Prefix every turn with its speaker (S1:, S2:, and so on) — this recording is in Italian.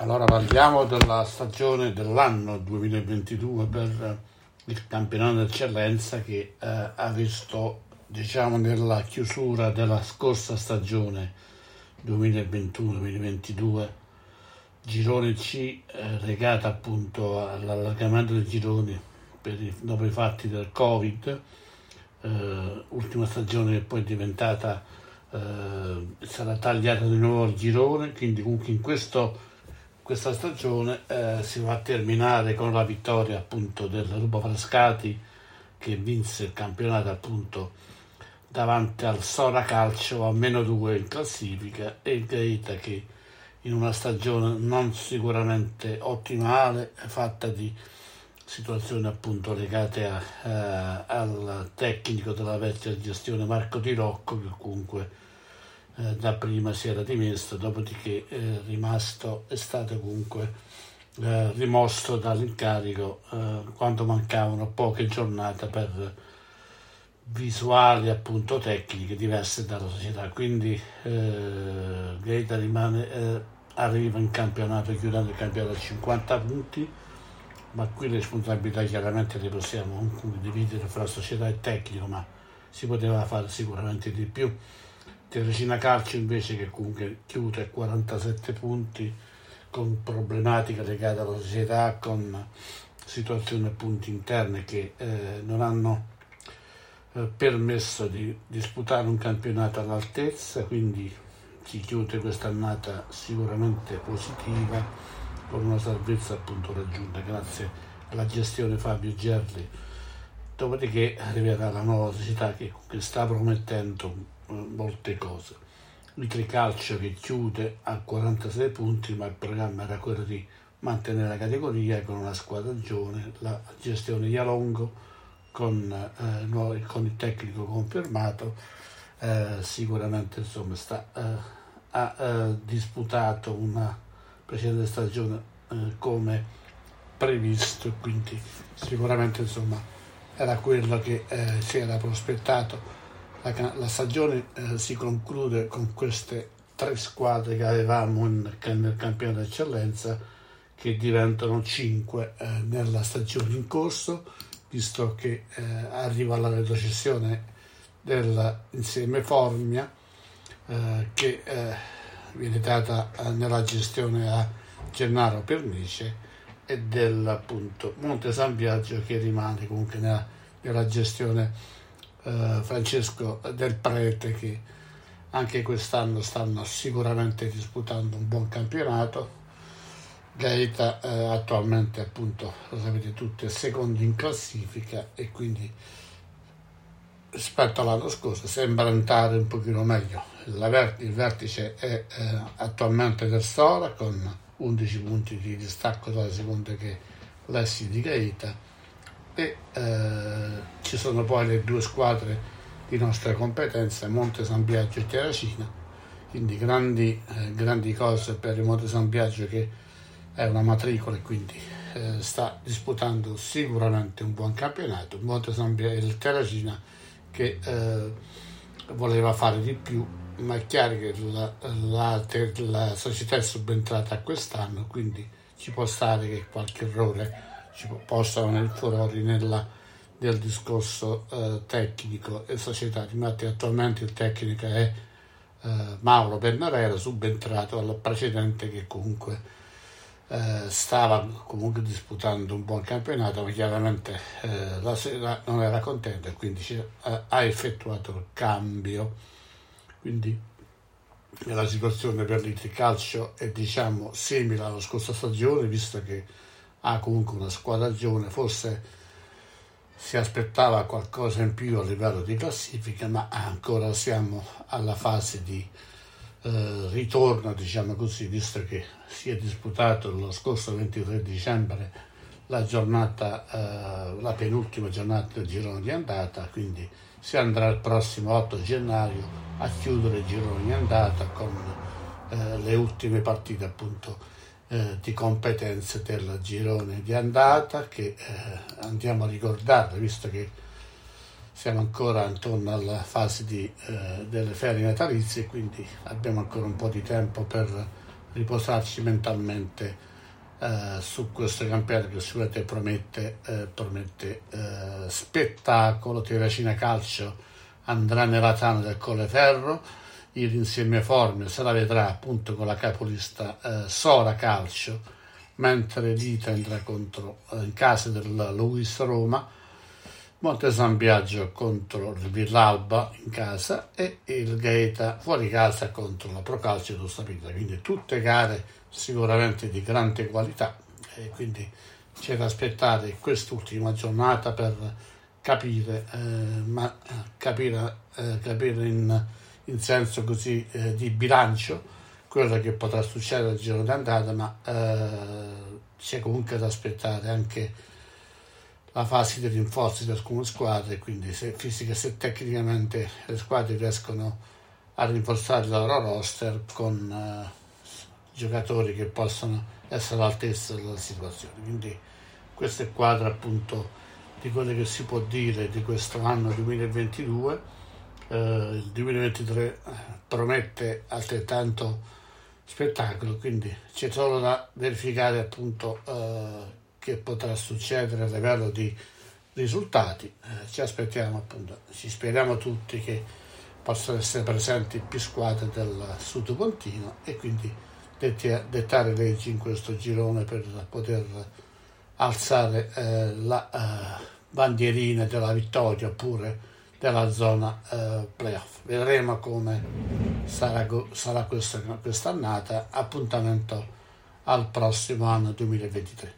S1: Allora parliamo della stagione dell'anno 2022 per il campionato d'eccellenza che eh, ha visto diciamo nella chiusura della scorsa stagione 2021-2022 girone C eh, legata appunto all'allargamento dei gironi i, dopo i fatti del Covid eh, ultima stagione che poi è diventata eh, sarà tagliata di nuovo il girone quindi comunque in questo questa stagione eh, si va a terminare con la vittoria appunto del Rubo Frascati che vinse il campionato appunto davanti al Sora Calcio a meno due in classifica e il Gaeta che in una stagione non sicuramente ottimale fatta di situazioni appunto legate a, eh, al tecnico della vecchia gestione Marco Di Rocco che comunque eh, da prima si era dimesso, dopodiché eh, rimasto, è stato comunque eh, rimosso dall'incarico eh, quando mancavano poche giornate per visuali appunto tecniche diverse dalla società. Quindi eh, Gaeta rimane, eh, arriva in campionato chiudendo il campionato a 50 punti ma qui le responsabilità chiaramente le possiamo dividere fra società e tecnico, ma si poteva fare sicuramente di più. Teresina Calcio invece che comunque chiude a 47 punti con problematiche legate alla società, con situazioni appunto interne che eh, non hanno eh, permesso di disputare un campionato all'altezza, quindi si chiude quest'annata sicuramente positiva con una salvezza appunto raggiunta grazie alla gestione Fabio Gerli. Dopodiché arriverà la nuova società che, che sta promettendo molte cose. Il calcio che chiude a 46 punti, ma il programma era quello di mantenere la categoria con una squadra giovane, la gestione di Alongo con, eh, con il tecnico confermato, eh, sicuramente insomma, sta, eh, ha eh, disputato una precedente stagione eh, come previsto, quindi sicuramente insomma, era quello che eh, si era prospettato la, la stagione eh, si conclude con queste tre squadre che avevamo in, nel campionato d'eccellenza che diventano cinque eh, nella stagione in corso, visto che eh, arriva la retrocessione dell'insieme Formia eh, che eh, viene data eh, nella gestione a Gennaro Pernice e del appunto Monte San Biagio che rimane comunque nella, nella gestione eh, Francesco Del Prete che anche quest'anno stanno sicuramente disputando un buon campionato. Gaeta eh, attualmente appunto, lo sapete tutti, è secondo in classifica e quindi rispetto all'anno scorso sembra andare un pochino meglio. il vertice è eh, attualmente del Sora con 11 punti di distacco dalla seconda che Lessi di Gaeta e eh, ci sono poi le due squadre di nostra competenza, Monte San Biagio e Terracina, quindi grandi, eh, grandi cose per il Monte San Biagio che è una matricola e quindi eh, sta disputando sicuramente un buon campionato, Monte San Biagio e Terracina che eh, voleva fare di più, ma è chiaro che la, la, la società è subentrata quest'anno, quindi ci può stare che qualche errore ci possano venire fuori nella, nel discorso eh, tecnico e società. Infatti attualmente il tecnico è eh, Mauro Bernarera, subentrato al precedente che comunque eh, stava comunque disputando un buon campionato, ma chiaramente eh, la sera non era contento e quindi ha effettuato il cambio. Quindi la situazione per l'Itri Calcio è diciamo simile alla scorsa stagione, visto che ha comunque una squadra giovane, forse si aspettava qualcosa in più a livello di classifica, ma ancora siamo alla fase di eh, ritorno, diciamo così, visto che si è disputato lo scorso 23 dicembre la giornata, eh, la penultima giornata del girone di andata, quindi si andrà il prossimo 8 gennaio a chiudere il girone di andata con eh, le ultime partite appunto eh, di competenze del girone di andata che eh, andiamo a ricordare visto che siamo ancora intorno alla fase di, eh, delle ferie natalizie quindi abbiamo ancora un po' di tempo per riposarci mentalmente eh, su questo campionato che sicuramente promette, eh, promette spettacolo. Terracina Calcio andrà nella tana del Colleferro, il insieme forme se la vedrà appunto con la capolista eh, Sora Calcio, mentre l'Ita andrà contro, eh, in casa del Luis Roma Monte San Biagio contro il Villalba in casa e il Gaeta fuori casa contro la Procalcio di Ostapita, quindi tutte gare sicuramente di grande qualità e quindi c'è da aspettare quest'ultima giornata per capire, eh, ma capire, eh, capire in, in, senso così eh, di bilancio quello che potrà succedere al giro d'andata, ma eh, c'è comunque da aspettare anche la fase di rinforzi di alcune squadre, quindi se fisica se tecnicamente le squadre riescono a rinforzare la loro roster con eh, giocatori che possono essere all'altezza della situazione. Quindi questo è il quadro appunto di quello che si può dire di questo anno 2022. Eh, il 2023 eh, promette altrettanto spettacolo, quindi c'è solo da verificare appunto eh, che potrà succedere a livello di risultati. Eh, ci aspettiamo appunto, ci speriamo tutti che possano essere presenti più squadre del Sud Pontino e quindi dettare leggi in questo girone per poter alzare eh, la eh, bandierina della vittoria oppure della zona eh, playoff. Vedremo come sarà, sarà questa, quest'annata. Appuntamento al prossimo anno 2023.